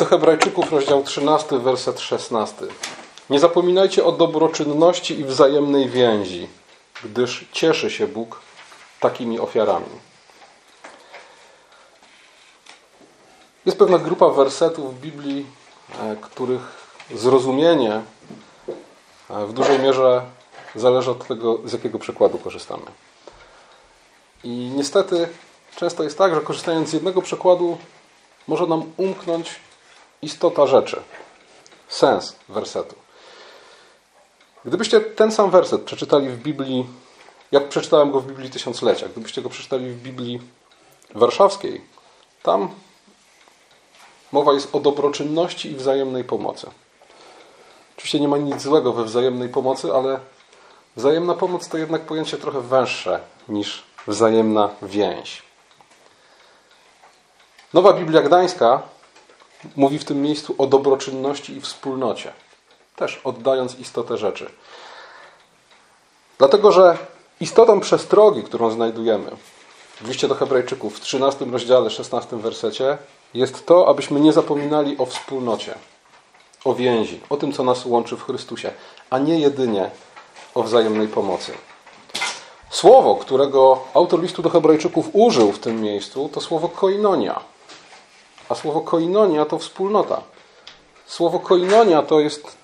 Do Hebrajczyków, rozdział 13, werset 16. Nie zapominajcie o dobroczynności i wzajemnej więzi, gdyż cieszy się Bóg takimi ofiarami. Jest pewna grupa wersetów w Biblii, e, których zrozumienie e, w dużej mierze zależy od tego, z jakiego przykładu korzystamy. I niestety często jest tak, że korzystając z jednego przykładu może nam umknąć istota rzeczy, sens wersetu. Gdybyście ten sam werset przeczytali w Biblii, jak przeczytałem go w Biblii Tysiąclecia, gdybyście go przeczytali w Biblii warszawskiej, tam mowa jest o dobroczynności i wzajemnej pomocy. Oczywiście nie ma nic złego we wzajemnej pomocy, ale wzajemna pomoc to jednak pojęcie trochę węższe niż wzajemna więź. Nowa Biblia Gdańska mówi w tym miejscu o dobroczynności i wspólnocie, też oddając istotę rzeczy. Dlatego, że istotą przestrogi, którą znajdujemy w liście do Hebrajczyków w 13 rozdziale, 16 wersecie, jest to, abyśmy nie zapominali o wspólnocie, o więzi, o tym, co nas łączy w Chrystusie, a nie jedynie o wzajemnej pomocy. Słowo, którego autor listu do Hebrajczyków użył w tym miejscu, to słowo koinonia. A słowo koinonia to wspólnota. Słowo koinonia to jest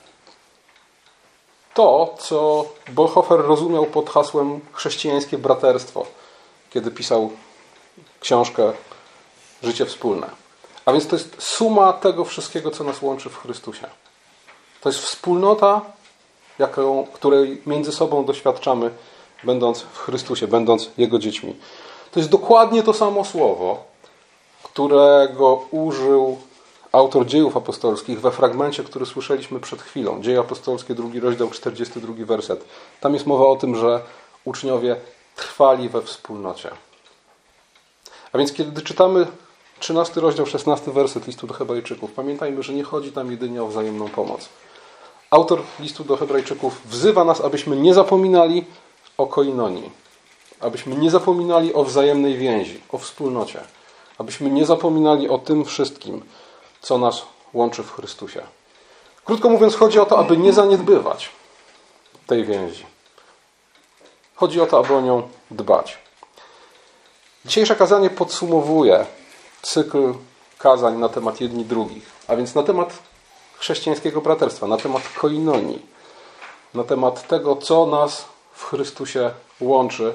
to, co Bonhoeffer rozumiał pod hasłem chrześcijańskie braterstwo, kiedy pisał książkę Życie wspólne. A więc to jest suma tego wszystkiego, co nas łączy w Chrystusie. To jest wspólnota, jaką, której między sobą doświadczamy, będąc w Chrystusie, będąc Jego dziećmi. To jest dokładnie to samo słowo, którego użył autor dziejów apostolskich we fragmencie, który słyszeliśmy przed chwilą. Dzieje apostolskie, drugi rozdział, 42 werset. Tam jest mowa o tym, że uczniowie trwali we wspólnocie. A więc kiedy czytamy 13 rozdział, 16 werset listu do Hebrajczyków, pamiętajmy, że nie chodzi tam jedynie o wzajemną pomoc. Autor listu do Hebrajczyków wzywa nas, abyśmy nie zapominali o koinonii, abyśmy nie zapominali o wzajemnej więzi, o wspólnocie, abyśmy nie zapominali o tym wszystkim, co nas łączy w Chrystusie. Krótko mówiąc, chodzi o to, aby nie zaniedbywać tej więzi. Chodzi o to, aby o nią dbać. Dzisiejsze kazanie podsumowuje cykl kazań na temat jedni drugich, a więc na temat chrześcijańskiego braterstwa, na temat koinonii, na temat tego, co nas w Chrystusie łączy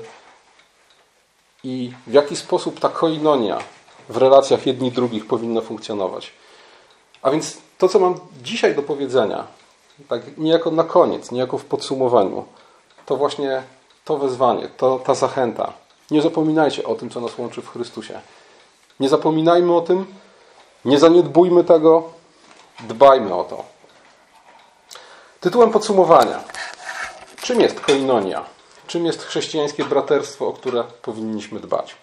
i w jaki sposób ta koinonia w relacjach jedni drugich powinna funkcjonować. A więc to, co mam dzisiaj do powiedzenia, tak niejako na koniec, niejako w podsumowaniu, to właśnie to wezwanie, to, ta zachęta. Nie zapominajcie o tym, co nas łączy w Chrystusie. Nie zapominajmy o tym, nie zaniedbujmy tego, dbajmy o to. Tytułem podsumowania. Czym jest koinonia? Czym jest chrześcijańskie braterstwo, o które powinniśmy dbać?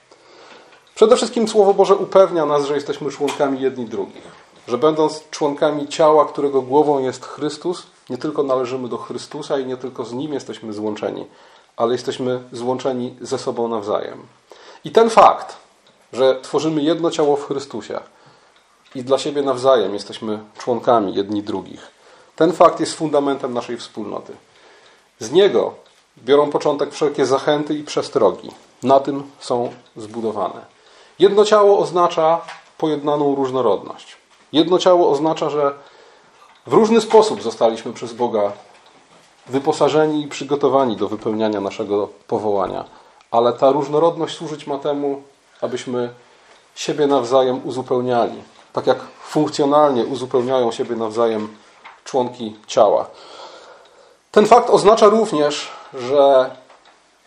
Przede wszystkim Słowo Boże upewnia nas, że jesteśmy członkami jedni drugich. Że będąc członkami ciała, którego głową jest Chrystus, nie tylko należymy do Chrystusa i nie tylko z Nim jesteśmy złączeni, ale jesteśmy złączeni ze sobą nawzajem. I ten fakt, że tworzymy jedno ciało w Chrystusie i dla siebie nawzajem jesteśmy członkami jedni drugich, ten fakt jest fundamentem naszej wspólnoty. Z niego biorą początek wszelkie zachęty i przestrogi. Na tym są zbudowane. Jedno ciało oznacza pojednaną różnorodność. Jedno ciało oznacza, że w różny sposób zostaliśmy przez Boga wyposażeni i przygotowani do wypełniania naszego powołania. Ale ta różnorodność służyć ma temu, abyśmy siebie nawzajem uzupełniali. Tak jak funkcjonalnie uzupełniają siebie nawzajem członki ciała. Ten fakt oznacza również, że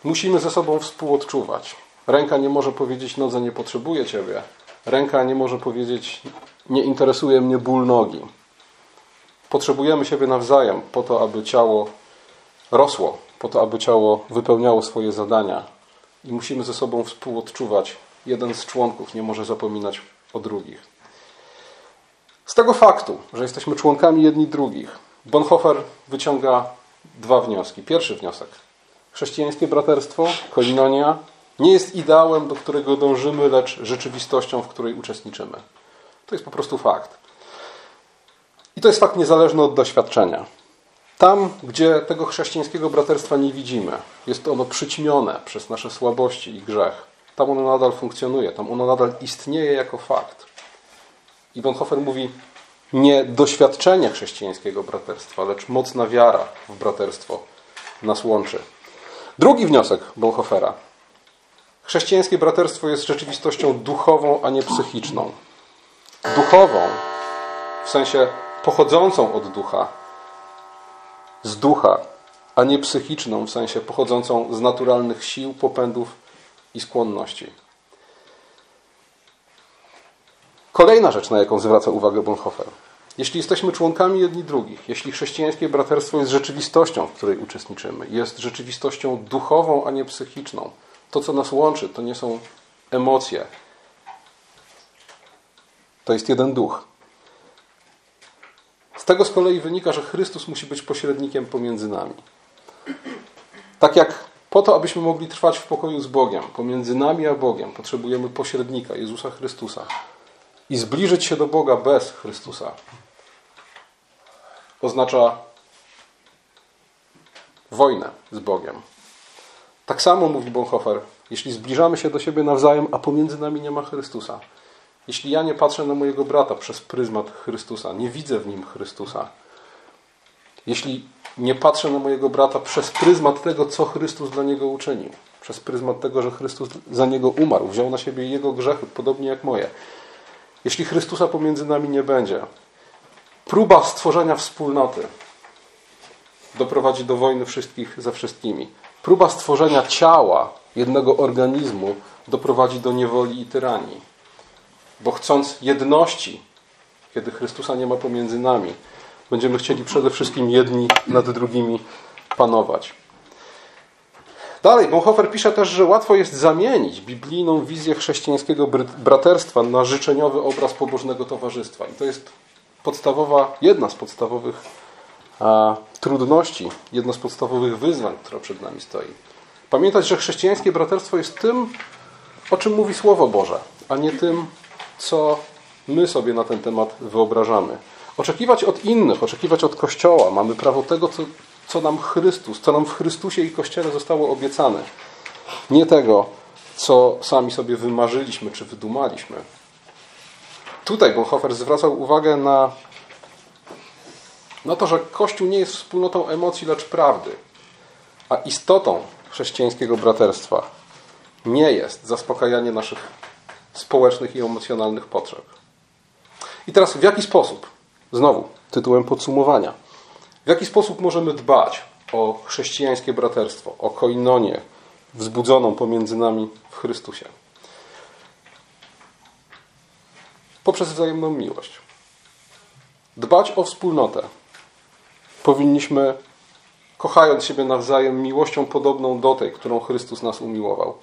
musimy ze sobą współodczuwać. Ręka nie może powiedzieć nodze nie potrzebuję Ciebie. Ręka nie może powiedzieć nie interesuje mnie ból nogi. Potrzebujemy siebie nawzajem po to, aby ciało rosło, po to, aby ciało wypełniało swoje zadania. I musimy ze sobą współodczuwać. Jeden z członków nie może zapominać o drugich. Z tego faktu, że jesteśmy członkami jedni drugich, Bonhoeffer wyciąga dwa wnioski. Pierwszy wniosek. Chrześcijańskie braterstwo, koinonia, nie jest ideałem, do którego dążymy, lecz rzeczywistością, w której uczestniczymy. To jest po prostu fakt. to jest fakt niezależny od doświadczenia. Tam, gdzie tego chrześcijańskiego braterstwa nie widzimy, jest ono przyćmione przez nasze słabości i grzech. Tam ono nadal funkcjonuje, tam ono nadal istnieje jako fakt. I Bonhoeffer mówi, nie doświadczenie chrześcijańskiego braterstwa, lecz mocna wiara w braterstwo nas łączy. Drugi wniosek Bonhoeffera. Chrześcijańskie braterstwo jest rzeczywistością duchową, a nie psychiczną. Duchową, w sensie pochodzącą od ducha, z ducha, a nie psychiczną, w sensie pochodzącą z naturalnych sił, popędów i skłonności. Kolejna rzecz, na jaką zwraca uwagę Bonhoeffer. Jeśli jesteśmy członkami jedni drugich, jeśli chrześcijańskie braterstwo jest rzeczywistością, w której uczestniczymy, jest rzeczywistością duchową, a nie psychiczną, to, co nas łączy, to nie są emocje. To jest jeden duch. Z tego z kolei wynika, że Chrystus musi być pośrednikiem pomiędzy nami. Tak jak po to, abyśmy mogli trwać w pokoju z Bogiem, pomiędzy nami a Bogiem, potrzebujemy pośrednika, Jezusa Chrystusa. I zbliżyć się do Boga bez Chrystusa oznacza wojnę z Bogiem. Tak samo mówi Bonhoeffer, jeśli zbliżamy się do siebie nawzajem, a pomiędzy nami nie ma Chrystusa. Jeśli ja nie patrzę na mojego brata przez pryzmat Chrystusa, nie widzę w nim Chrystusa. Jeśli nie patrzę na mojego brata przez pryzmat tego, co Chrystus dla niego uczynił, przez pryzmat tego, że Chrystus za niego umarł, wziął na siebie jego grzechy, podobnie jak moje. Jeśli Chrystusa pomiędzy nami nie będzie, próba stworzenia wspólnoty doprowadzi do wojny wszystkich ze wszystkimi. Próba stworzenia ciała, jednego organizmu, doprowadzi do niewoli i tyranii. Bo chcąc jedności, kiedy Chrystusa nie ma pomiędzy nami, będziemy chcieli przede wszystkim jedni nad drugimi panować. Dalej, Bonhoeffer pisze też, że łatwo jest zamienić biblijną wizję chrześcijańskiego braterstwa na życzeniowy obraz pobożnego towarzystwa. I to jest podstawowa, jedna z podstawowych trudności, jedno z podstawowych wyzwań, która przed nami stoi. Pamiętać, że chrześcijańskie braterstwo jest tym, o czym mówi Słowo Boże, a nie tym, co my sobie na ten temat wyobrażamy. Oczekiwać od innych, oczekiwać od Kościoła. Mamy prawo tego, co, co nam Chrystus, co nam w Chrystusie i Kościele zostało obiecane. Nie tego, co sami sobie wymarzyliśmy czy wydumaliśmy. Tutaj Bonhoeffer zwracał uwagę na, na to, że Kościół nie jest wspólnotą emocji, lecz prawdy. A istotą chrześcijańskiego braterstwa nie jest zaspokajanie naszych społecznych i emocjonalnych potrzeb. I teraz w jaki sposób, znowu tytułem podsumowania, w jaki sposób możemy dbać o chrześcijańskie braterstwo, o koinonię wzbudzoną pomiędzy nami w Chrystusie? Poprzez wzajemną miłość. Dbać o wspólnotę. Powinniśmy, kochając siebie nawzajem, miłością podobną do tej, którą Chrystus nas umiłował.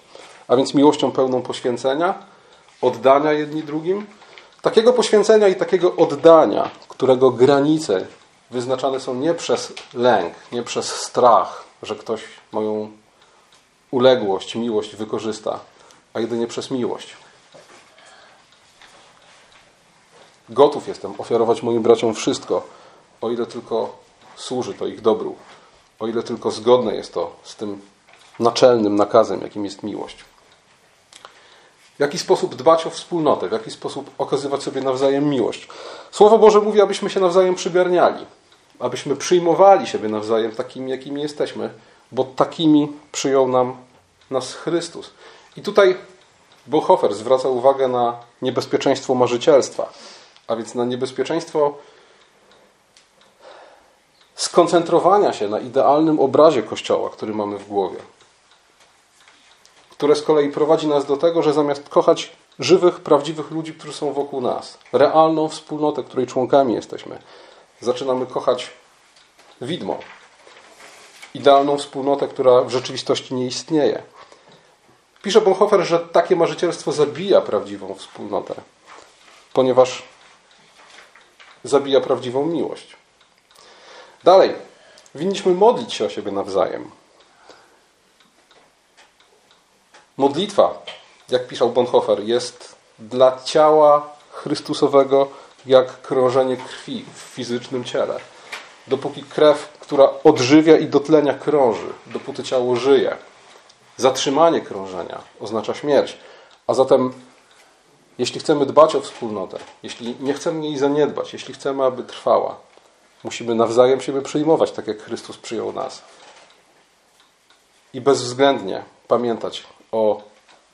A więc miłością pełną poświęcenia, oddania jedni drugim. Takiego poświęcenia i takiego oddania, którego granice wyznaczane są nie przez lęk, nie przez strach, że ktoś moją uległość, miłość wykorzysta, a jedynie przez miłość. Gotów jestem ofiarować moim braciom wszystko, o ile tylko służy to ich dobru, o ile tylko zgodne jest to z tym naczelnym nakazem, jakim jest miłość. W jaki sposób dbać o wspólnotę, w jaki sposób okazywać sobie nawzajem miłość. Słowo Boże mówi, abyśmy się nawzajem przygarniali, abyśmy przyjmowali siebie nawzajem takimi, jakimi jesteśmy, bo takimi przyjął nam nas Chrystus. I tutaj Bonhoeffer zwraca uwagę na niebezpieczeństwo marzycielstwa, a więc na niebezpieczeństwo skoncentrowania się na idealnym obrazie Kościoła, który mamy w głowie które z kolei prowadzi nas do tego, że zamiast kochać żywych, prawdziwych ludzi, którzy są wokół nas, realną wspólnotę, której członkami jesteśmy, zaczynamy kochać widmo. Idealną wspólnotę, która w rzeczywistości nie istnieje. Pisze Bonhoeffer, że takie marzycielstwo zabija prawdziwą wspólnotę, ponieważ zabija prawdziwą miłość. Dalej, winniśmy modlić się o siebie nawzajem. Modlitwa, jak pisał Bonhoeffer, jest dla ciała Chrystusowego jak krążenie krwi w fizycznym ciele. Dopóki krew, która odżywia i dotlenia krąży, dopóty ciało żyje. Zatrzymanie krążenia oznacza śmierć. A zatem, jeśli chcemy dbać o wspólnotę, jeśli nie chcemy jej zaniedbać, jeśli chcemy, aby trwała, musimy nawzajem siebie przyjmować, tak jak Chrystus przyjął nas. I bezwzględnie pamiętać o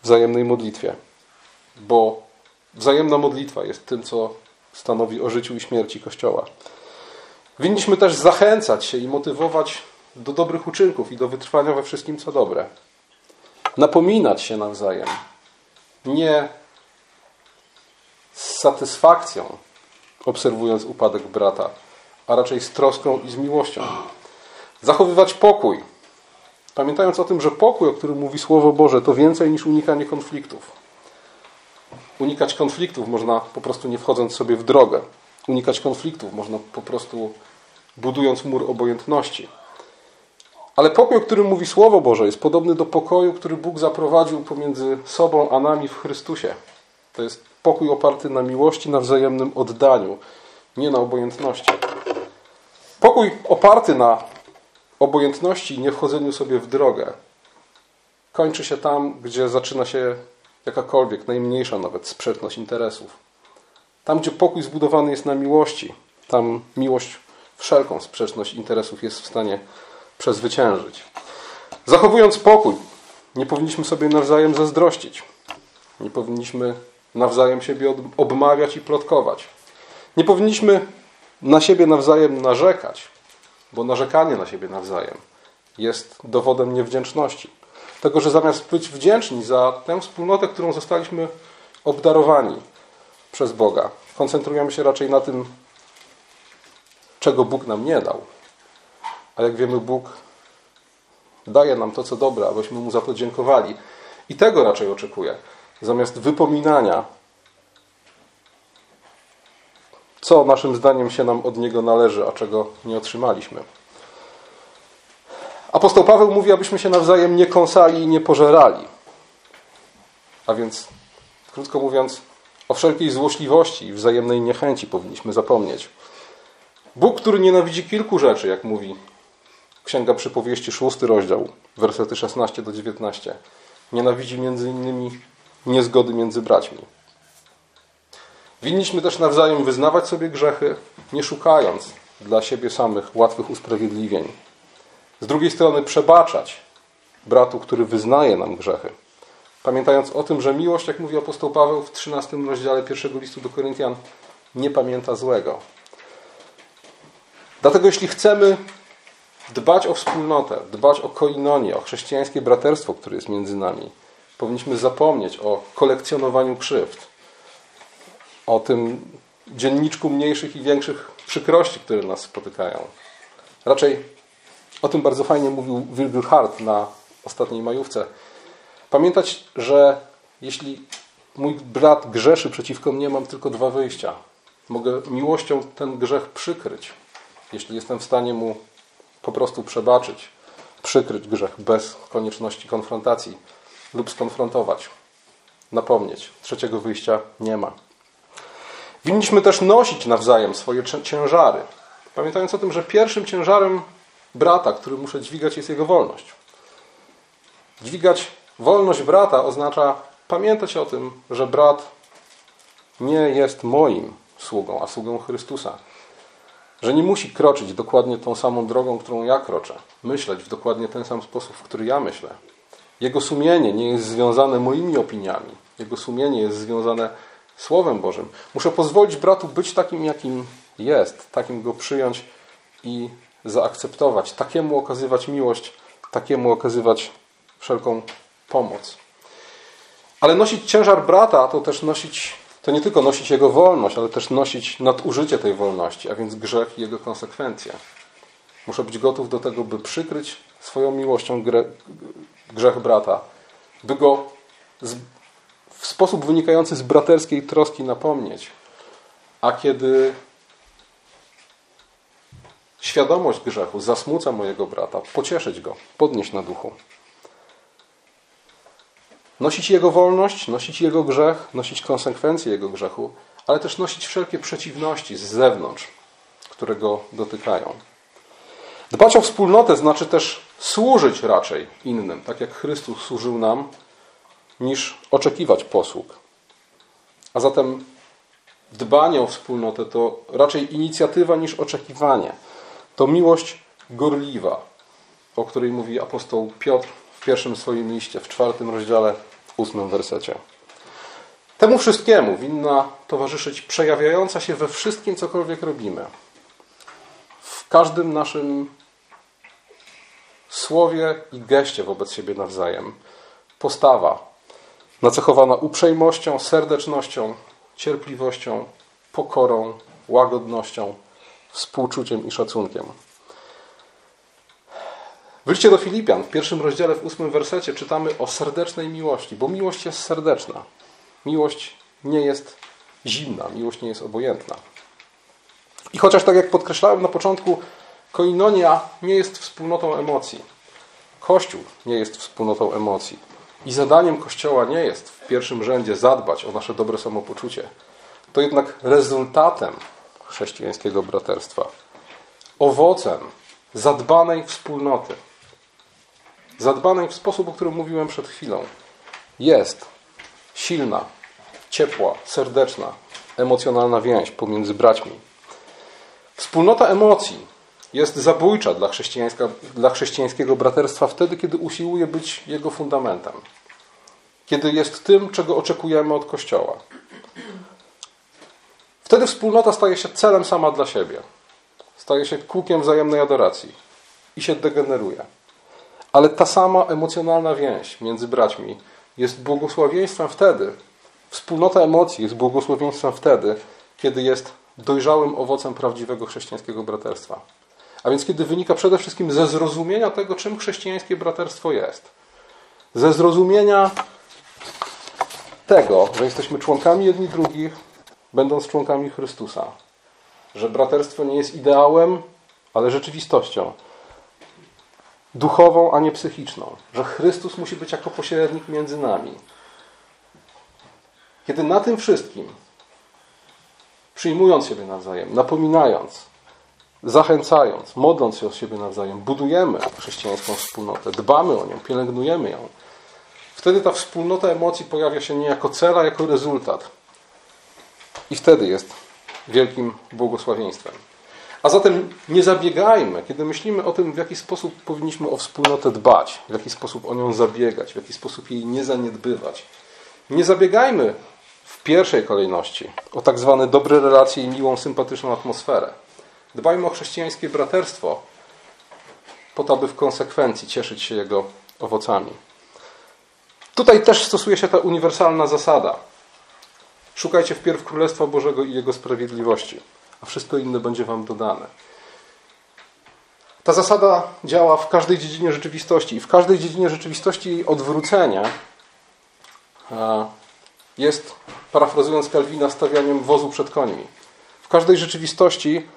wzajemnej modlitwie, bo wzajemna modlitwa jest tym, co stanowi o życiu i śmierci Kościoła. Winniśmy też zachęcać się i motywować do dobrych uczynków i do wytrwania we wszystkim, co dobre. Napominać się nawzajem. Nie z satysfakcją, obserwując upadek brata, a raczej z troską i z miłością. Zachowywać pokój, pamiętając o tym, że pokój, o którym mówi Słowo Boże, to więcej niż unikanie konfliktów. Unikać konfliktów można po prostu nie wchodząc sobie w drogę. Unikać konfliktów można po prostu budując mur obojętności. Ale pokój, o którym mówi Słowo Boże, jest podobny do pokoju, który Bóg zaprowadził pomiędzy sobą a nami w Chrystusie. To jest pokój oparty na miłości, na wzajemnym oddaniu, nie na obojętności. Pokój oparty na obojętności i nie wchodzeniu sobie w drogę kończy się tam, gdzie zaczyna się jakakolwiek, najmniejsza nawet sprzeczność interesów. Tam, gdzie pokój zbudowany jest na miłości, tam miłość wszelką sprzeczność interesów jest w stanie przezwyciężyć. Zachowując pokój, nie powinniśmy sobie nawzajem zazdrościć. Nie powinniśmy nawzajem siebie obmawiać i plotkować. Nie powinniśmy na siebie nawzajem narzekać, bo narzekanie na siebie nawzajem jest dowodem niewdzięczności. Tego, że zamiast być wdzięczni za tę wspólnotę, którą zostaliśmy obdarowani przez Boga, koncentrujemy się raczej na tym, czego Bóg nam nie dał. A jak wiemy, Bóg daje nam to, co dobre, abyśmy Mu za to dziękowali. I tego raczej oczekuję. Zamiast wypominania, co naszym zdaniem się nam od Niego należy, a czego nie otrzymaliśmy. Apostoł Paweł mówi, abyśmy się nawzajem nie kąsali i nie pożerali. A więc, krótko mówiąc, o wszelkiej złośliwości i wzajemnej niechęci powinniśmy zapomnieć. Bóg, który nienawidzi kilku rzeczy, jak mówi Księga Przypowieści, szósty rozdział, wersety 16 do 19, nienawidzi między innymi niezgody między braćmi. Winniśmy też nawzajem wyznawać sobie grzechy, nie szukając dla siebie samych łatwych usprawiedliwień. Z drugiej strony przebaczać bratu, który wyznaje nam grzechy. Pamiętając o tym, że miłość, jak mówi apostoł Paweł w 13 rozdziale pierwszego listu do Koryntian, nie pamięta złego. Dlatego jeśli chcemy dbać o wspólnotę, dbać o koinonię, o chrześcijańskie braterstwo, które jest między nami, powinniśmy zapomnieć o kolekcjonowaniu krzywd, o tym dzienniczku mniejszych i większych przykrości, które nas spotykają. Raczej o tym bardzo fajnie mówił Wilbur Hart na ostatniej majówce. Pamiętać, że jeśli mój brat grzeszy przeciwko mnie, mam tylko dwa wyjścia. Mogę miłością ten grzech przykryć, jeśli jestem w stanie mu po prostu przebaczyć, przykryć grzech bez konieczności konfrontacji lub skonfrontować, napomnieć. Trzeciego wyjścia nie ma. Winniśmy też nosić nawzajem swoje ciężary, pamiętając o tym, że pierwszym ciężarem brata, który muszę dźwigać, jest jego wolność. Dźwigać wolność brata oznacza pamiętać o tym, że brat nie jest moim sługą, a sługą Chrystusa. Że nie musi kroczyć dokładnie tą samą drogą, którą ja kroczę. Myśleć w dokładnie ten sam sposób, w który ja myślę. Jego sumienie nie jest związane moimi opiniami. Jego sumienie jest związane Słowem Bożym. Muszę pozwolić bratu być takim, jakim jest, takim go przyjąć i zaakceptować, takiemu okazywać miłość, takiemu okazywać wszelką pomoc. Ale nosić ciężar brata to też nosić, to nie tylko nosić jego wolność, ale też nosić nadużycie tej wolności, a więc grzech i jego konsekwencje. Muszę być gotów do tego, by przykryć swoją miłością grzech brata, by go w sposób wynikający z braterskiej troski napomnieć. A kiedy świadomość grzechu zasmuca mojego brata, pocieszyć go, podnieść na duchu. Nosić jego wolność, nosić jego grzech, nosić konsekwencje jego grzechu, ale też nosić wszelkie przeciwności z zewnątrz, które go dotykają. Dbać o wspólnotę znaczy też służyć raczej innym, tak jak Chrystus służył nam, niż oczekiwać posług. A zatem dbanie o wspólnotę to raczej inicjatywa niż oczekiwanie. To miłość gorliwa, o której mówi apostoł Piotr w pierwszym swoim liście, w czwartym rozdziale, ósmym wersecie. Temu wszystkiemu winna towarzyszyć przejawiająca się we wszystkim, cokolwiek robimy. W każdym naszym słowie i geście wobec siebie nawzajem. Postawa nacechowana uprzejmością, serdecznością, cierpliwością, pokorą, łagodnością, współczuciem i szacunkiem. W do Filipian, w pierwszym rozdziale, w ósmym wersecie czytamy o serdecznej miłości, bo miłość jest serdeczna. Miłość nie jest zimna, miłość nie jest obojętna. I chociaż, tak jak podkreślałem na początku, koinonia nie jest wspólnotą emocji. Kościół nie jest wspólnotą emocji. I zadaniem Kościoła nie jest w pierwszym rzędzie zadbać o nasze dobre samopoczucie. To jednak rezultatem chrześcijańskiego braterstwa, owocem zadbanej wspólnoty, zadbanej w sposób, o którym mówiłem przed chwilą, jest silna, ciepła, serdeczna, emocjonalna więź pomiędzy braćmi. Wspólnota emocji jest zabójcza dla, dla chrześcijańskiego braterstwa wtedy, kiedy usiłuje być jego fundamentem. Kiedy jest tym, czego oczekujemy od Kościoła. Wtedy wspólnota staje się celem sama dla siebie. Staje się kółkiem wzajemnej adoracji i się degeneruje. Ale ta sama emocjonalna więź między braćmi jest błogosławieństwem wtedy, wspólnota emocji jest błogosławieństwem wtedy, kiedy jest dojrzałym owocem prawdziwego chrześcijańskiego braterstwa. A więc kiedy wynika przede wszystkim ze zrozumienia tego, czym chrześcijańskie braterstwo jest. Ze zrozumienia tego, że jesteśmy członkami jedni drugich, będąc członkami Chrystusa. Że braterstwo nie jest ideałem, ale rzeczywistością. Duchową, a nie psychiczną. Że Chrystus musi być jako pośrednik między nami. Kiedy na tym wszystkim, przyjmując siebie nawzajem, napominając, zachęcając, modląc się o siebie nawzajem, budujemy chrześcijańską wspólnotę, dbamy o nią, pielęgnujemy ją, wtedy ta wspólnota emocji pojawia się nie jako cel, a jako rezultat. I wtedy jest wielkim błogosławieństwem. A zatem nie zabiegajmy, kiedy myślimy o tym, w jaki sposób powinniśmy o wspólnotę dbać, w jaki sposób o nią zabiegać, w jaki sposób jej nie zaniedbywać. Nie zabiegajmy w pierwszej kolejności o tak zwane dobre relacje i miłą, sympatyczną atmosferę. Dbajmy o chrześcijańskie braterstwo, po to, aby w konsekwencji cieszyć się jego owocami. Tutaj też stosuje się ta uniwersalna zasada. Szukajcie wpierw Królestwa Bożego i Jego sprawiedliwości, a wszystko inne będzie Wam dodane. Ta zasada działa w każdej dziedzinie rzeczywistości i w każdej dziedzinie rzeczywistości jej odwrócenie jest, parafrazując Kalwina, stawianiem wozu przed końmi. W każdej rzeczywistości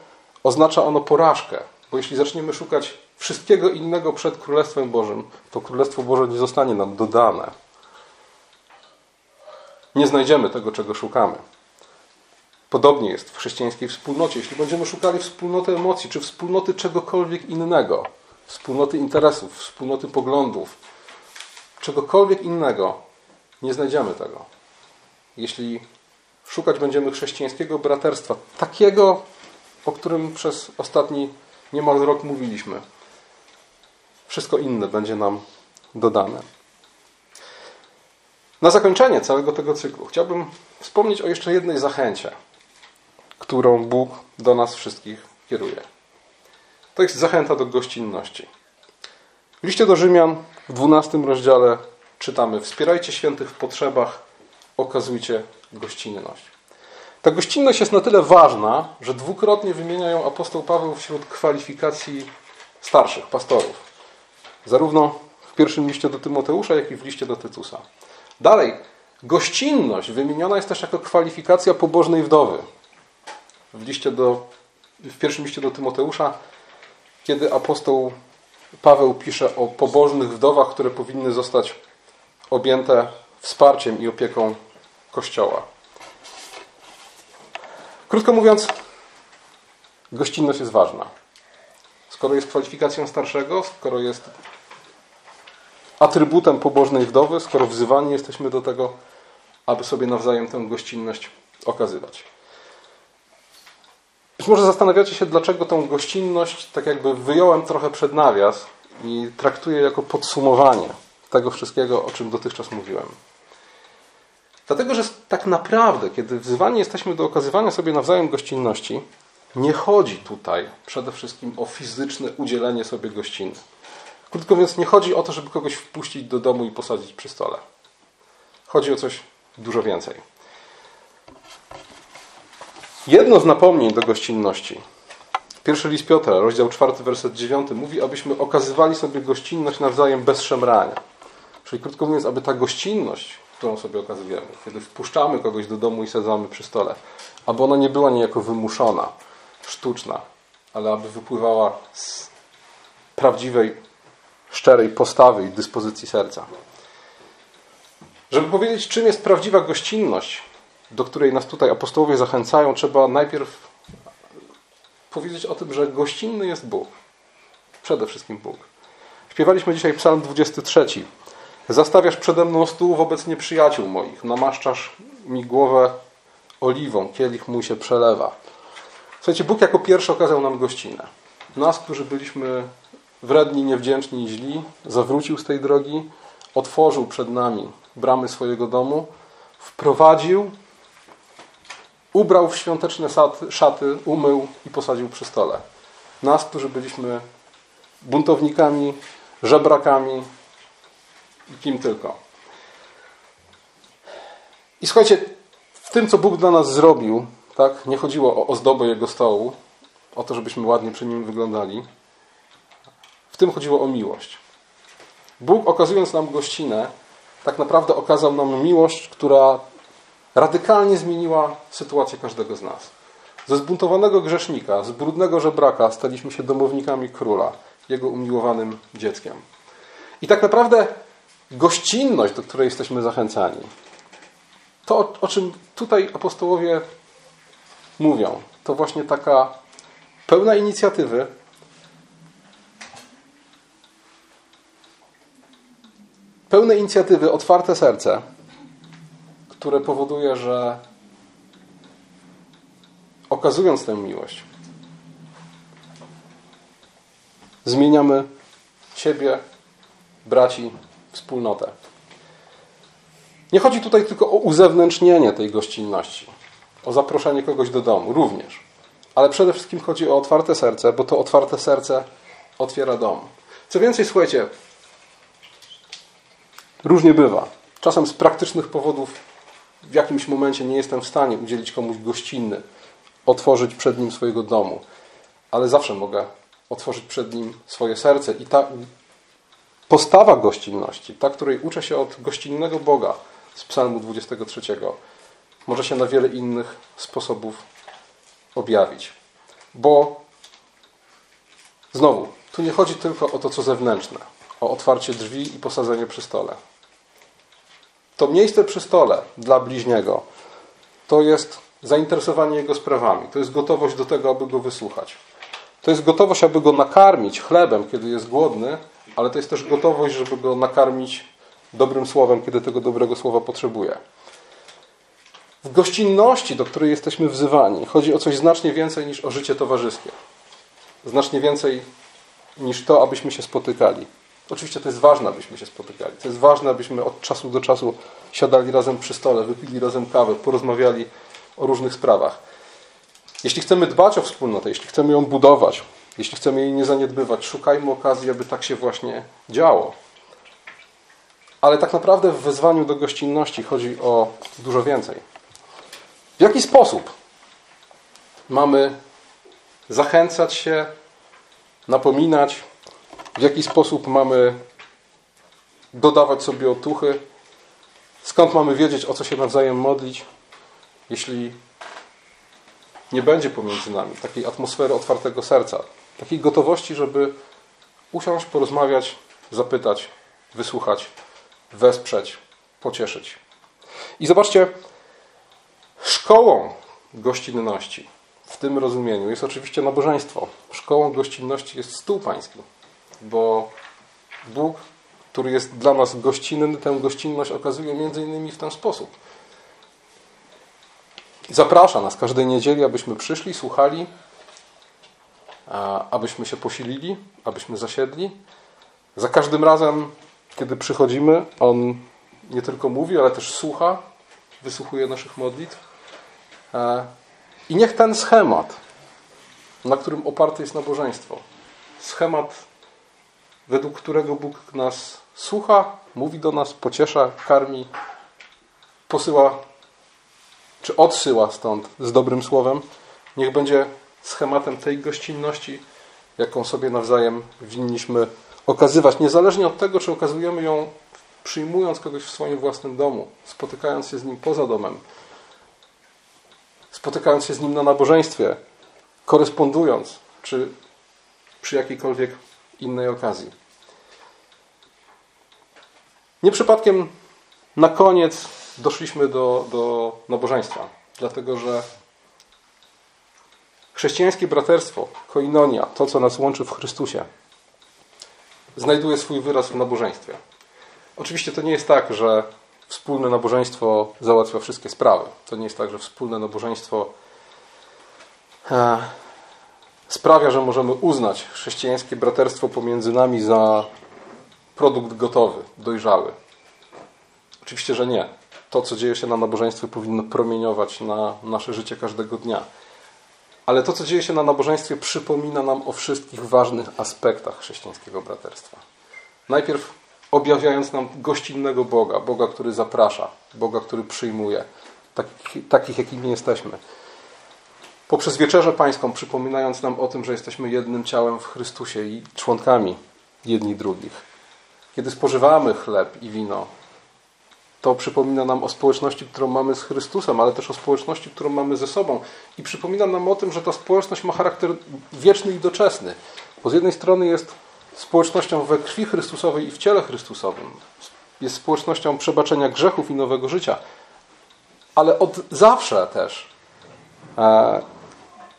oznacza ono porażkę, bo jeśli zaczniemy szukać wszystkiego innego przed Królestwem Bożym, to Królestwo Boże nie zostanie nam dodane. Nie znajdziemy tego, czego szukamy. Podobnie jest w chrześcijańskiej wspólnocie. Jeśli będziemy szukali wspólnoty emocji, czy wspólnoty czegokolwiek innego, wspólnoty interesów, wspólnoty poglądów, czegokolwiek innego, nie znajdziemy tego. Jeśli szukać będziemy chrześcijańskiego braterstwa, takiego, o którym przez ostatni niemal rok mówiliśmy. Wszystko inne będzie nam dodane. Na zakończenie całego tego cyklu chciałbym wspomnieć o jeszcze jednej zachęcie, którą Bóg do nas wszystkich kieruje. To jest zachęta do gościnności. W liście do Rzymian w 12 rozdziale czytamy: Wspierajcie świętych w potrzebach, okazujcie gościnność. Ta gościnność jest na tyle ważna, że dwukrotnie wymienia ją apostoł Paweł wśród kwalifikacji starszych, pastorów. Zarówno w pierwszym liście do Tymoteusza, jak i w liście do Tytusa. Dalej, gościnność wymieniona jest też jako kwalifikacja pobożnej wdowy. W, liście do, w pierwszym liście do Tymoteusza, kiedy apostoł Paweł pisze o pobożnych wdowach, które powinny zostać objęte wsparciem i opieką Kościoła. Krótko mówiąc, gościnność jest ważna. Skoro jest kwalifikacją starszego, skoro jest atrybutem pobożnej wdowy, skoro wzywani jesteśmy do tego, aby sobie nawzajem tę gościnność okazywać. Być może zastanawiacie się, dlaczego tą gościnność tak jakby wyjąłem trochę przed nawias i traktuję jako podsumowanie tego wszystkiego, o czym dotychczas mówiłem. Dlatego, że tak naprawdę, kiedy wzywani jesteśmy do okazywania sobie nawzajem gościnności, nie chodzi tutaj przede wszystkim o fizyczne udzielenie sobie gościny. Krótko mówiąc, nie chodzi o to, żeby kogoś wpuścić do domu i posadzić przy stole. Chodzi o coś dużo więcej. Jedno z napomnień do gościnności. Pierwszy list Piotra, rozdział 4, werset 9, mówi, abyśmy okazywali sobie gościnność nawzajem bez szemrania. Czyli krótko mówiąc, aby ta gościnność, którą sobie okazujemy, kiedy wpuszczamy kogoś do domu i sadzamy przy stole, aby ona nie była niejako wymuszona, sztuczna, ale aby wypływała z prawdziwej, szczerej postawy i dyspozycji serca. Żeby powiedzieć, czym jest prawdziwa gościnność, do której nas tutaj apostołowie zachęcają, trzeba najpierw powiedzieć o tym, że gościnny jest Bóg. Przede wszystkim Bóg. Śpiewaliśmy dzisiaj Psalm 23. Zastawiasz przede mną stół wobec nieprzyjaciół moich, namaszczasz mi głowę oliwą, kielich mój się przelewa. Słuchajcie, Bóg jako pierwszy okazał nam gościnę. Nas, którzy byliśmy wredni, niewdzięczni i źli, zawrócił z tej drogi, otworzył przed nami bramy swojego domu, wprowadził, ubrał w świąteczne szaty, umył i posadził przy stole. Nas, którzy byliśmy buntownikami, żebrakami kim tylko. I słuchajcie, w tym, co Bóg dla nas zrobił, tak, nie chodziło o ozdobę Jego stołu, o to, żebyśmy ładnie przy nim wyglądali. W tym chodziło o miłość. Bóg, okazując nam gościnę, tak naprawdę okazał nam miłość, która radykalnie zmieniła sytuację każdego z nas. Ze zbuntowanego grzesznika, z brudnego żebraka staliśmy się domownikami króla, jego umiłowanym dzieckiem. I tak naprawdę gościnność, do której jesteśmy zachęcani, to o czym tutaj apostołowie mówią, to właśnie taka pełna inicjatywy, pełne inicjatywy, otwarte serce, które powoduje, że okazując tę miłość, zmieniamy siebie, braci, wspólnotę. Nie chodzi tutaj tylko o uzewnętrznienie tej gościnności, o zaproszenie kogoś do domu, również. Ale przede wszystkim chodzi o otwarte serce, bo to otwarte serce otwiera dom. Co więcej, słuchajcie, różnie bywa. Czasem z praktycznych powodów w jakimś momencie nie jestem w stanie udzielić komuś gościnny, otworzyć przed nim swojego domu, ale zawsze mogę otworzyć przed nim swoje serce i ta postawa gościnności, ta, której uczę się od gościnnego Boga z Psalmu 23, może się na wiele innych sposobów objawić. Bo znowu, tu nie chodzi tylko o to, co zewnętrzne, o otwarcie drzwi i posadzenie przy stole. To miejsce przy stole dla bliźniego to jest zainteresowanie jego sprawami, to jest gotowość do tego, aby go wysłuchać. To jest gotowość, aby go nakarmić chlebem, kiedy jest głodny, ale to jest też gotowość, żeby go nakarmić dobrym słowem, kiedy tego dobrego słowa potrzebuje. W gościnności, do której jesteśmy wzywani, chodzi o coś znacznie więcej niż o życie towarzyskie. Znacznie więcej niż to, abyśmy się spotykali. Oczywiście to jest ważne, abyśmy się spotykali. To jest ważne, abyśmy od czasu do czasu siadali razem przy stole, wypili razem kawę, porozmawiali o różnych sprawach. Jeśli chcemy dbać o wspólnotę, jeśli chcemy ją budować, jeśli chcemy jej nie zaniedbywać, szukajmy okazji, aby tak się właśnie działo. Ale tak naprawdę w wezwaniu do gościnności chodzi o dużo więcej. W jaki sposób mamy zachęcać się, napominać, w jaki sposób mamy dodawać sobie otuchy, skąd mamy wiedzieć, o co się nawzajem modlić, jeśli nie będzie pomiędzy nami takiej atmosfery otwartego serca, takiej gotowości, żeby usiąść, porozmawiać, zapytać, wysłuchać, wesprzeć, pocieszyć. I zobaczcie, szkołą gościnności w tym rozumieniu jest oczywiście nabożeństwo. Szkołą gościnności jest stół pański, bo Bóg, który jest dla nas gościnny, tę gościnność okazuje między innymi w ten sposób. Zaprasza nas każdej niedzieli, abyśmy przyszli, słuchali, abyśmy się posilili, abyśmy zasiedli. Za każdym razem, kiedy przychodzimy, On nie tylko mówi, ale też słucha, wysłuchuje naszych modlitw. I niech ten schemat, na którym oparte jest nabożeństwo, schemat, według którego Bóg nas słucha, mówi do nas, pociesza, karmi, posyła czy odsyła stąd z dobrym słowem, niech będzie schematem tej gościnności, jaką sobie nawzajem winniśmy okazywać, niezależnie od tego, czy okazujemy ją przyjmując kogoś w swoim własnym domu, spotykając się z nim poza domem, spotykając się z nim na nabożeństwie, korespondując, czy przy jakiejkolwiek innej okazji. Nie przypadkiem na koniec doszliśmy do, do nabożeństwa, dlatego że chrześcijańskie braterstwo, koinonia, to co nas łączy w Chrystusie, znajduje swój wyraz w nabożeństwie. Oczywiście to nie jest tak, że wspólne nabożeństwo załatwia wszystkie sprawy. To nie jest tak, że wspólne nabożeństwo e, sprawia, że możemy uznać chrześcijańskie braterstwo pomiędzy nami za produkt gotowy, dojrzały. Oczywiście, że nie. To, co dzieje się na nabożeństwie, powinno promieniować na nasze życie każdego dnia. Ale to, co dzieje się na nabożeństwie, przypomina nam o wszystkich ważnych aspektach chrześcijańskiego braterstwa. Najpierw objawiając nam gościnnego Boga, Boga, który zaprasza, Boga, który przyjmuje, takich, takich jakimi jesteśmy. Poprzez wieczerzę pańską, przypominając nam o tym, że jesteśmy jednym ciałem w Chrystusie i członkami jedni drugich. Kiedy spożywamy chleb i wino, to przypomina nam o społeczności, którą mamy z Chrystusem, ale też o społeczności, którą mamy ze sobą. I przypomina nam o tym, że ta społeczność ma charakter wieczny i doczesny. Bo z jednej strony jest społecznością we krwi Chrystusowej i w ciele Chrystusowym. Jest społecznością przebaczenia grzechów i nowego życia. Ale od zawsze też e,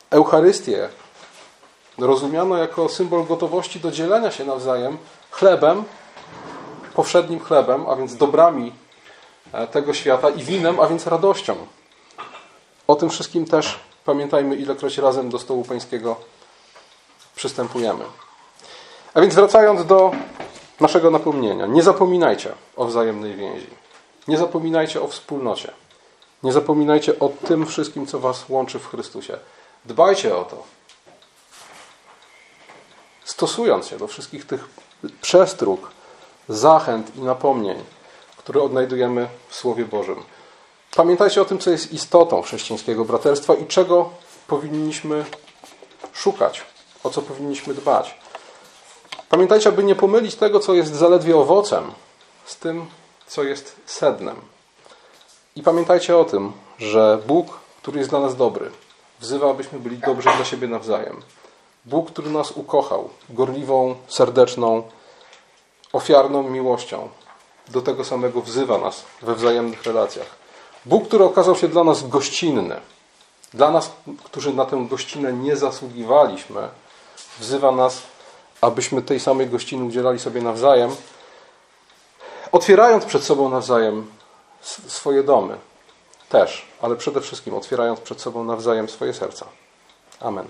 Eucharystię rozumiano jako symbol gotowości do dzielenia się nawzajem chlebem, powszednim chlebem, a więc dobrami tego świata i winem, a więc radością. O tym wszystkim też pamiętajmy, ilekroć razem do stołu pańskiego przystępujemy. A więc wracając do naszego napomnienia, nie zapominajcie o wzajemnej więzi. Nie zapominajcie o wspólnocie. Nie zapominajcie o tym wszystkim, co Was łączy w Chrystusie. Dbajcie o to. Stosując się do wszystkich tych przestróg, zachęt i napomnień, które odnajdujemy w Słowie Bożym. Pamiętajcie o tym, co jest istotą chrześcijańskiego braterstwa i czego powinniśmy szukać, o co powinniśmy dbać. Pamiętajcie, aby nie pomylić tego, co jest zaledwie owocem, z tym, co jest sednem. I pamiętajcie o tym, że Bóg, który jest dla nas dobry, wzywa, abyśmy byli dobrzy dla siebie nawzajem. Bóg, który nas ukochał gorliwą, serdeczną, ofiarną miłością, do tego samego wzywa nas we wzajemnych relacjach. Bóg, który okazał się dla nas gościnny, dla nas, którzy na tę gościnę nie zasługiwaliśmy, wzywa nas abyśmy tej samej gościny udzielali sobie nawzajem, otwierając przed sobą nawzajem swoje domy też, ale przede wszystkim otwierając przed sobą nawzajem swoje serca. Amen.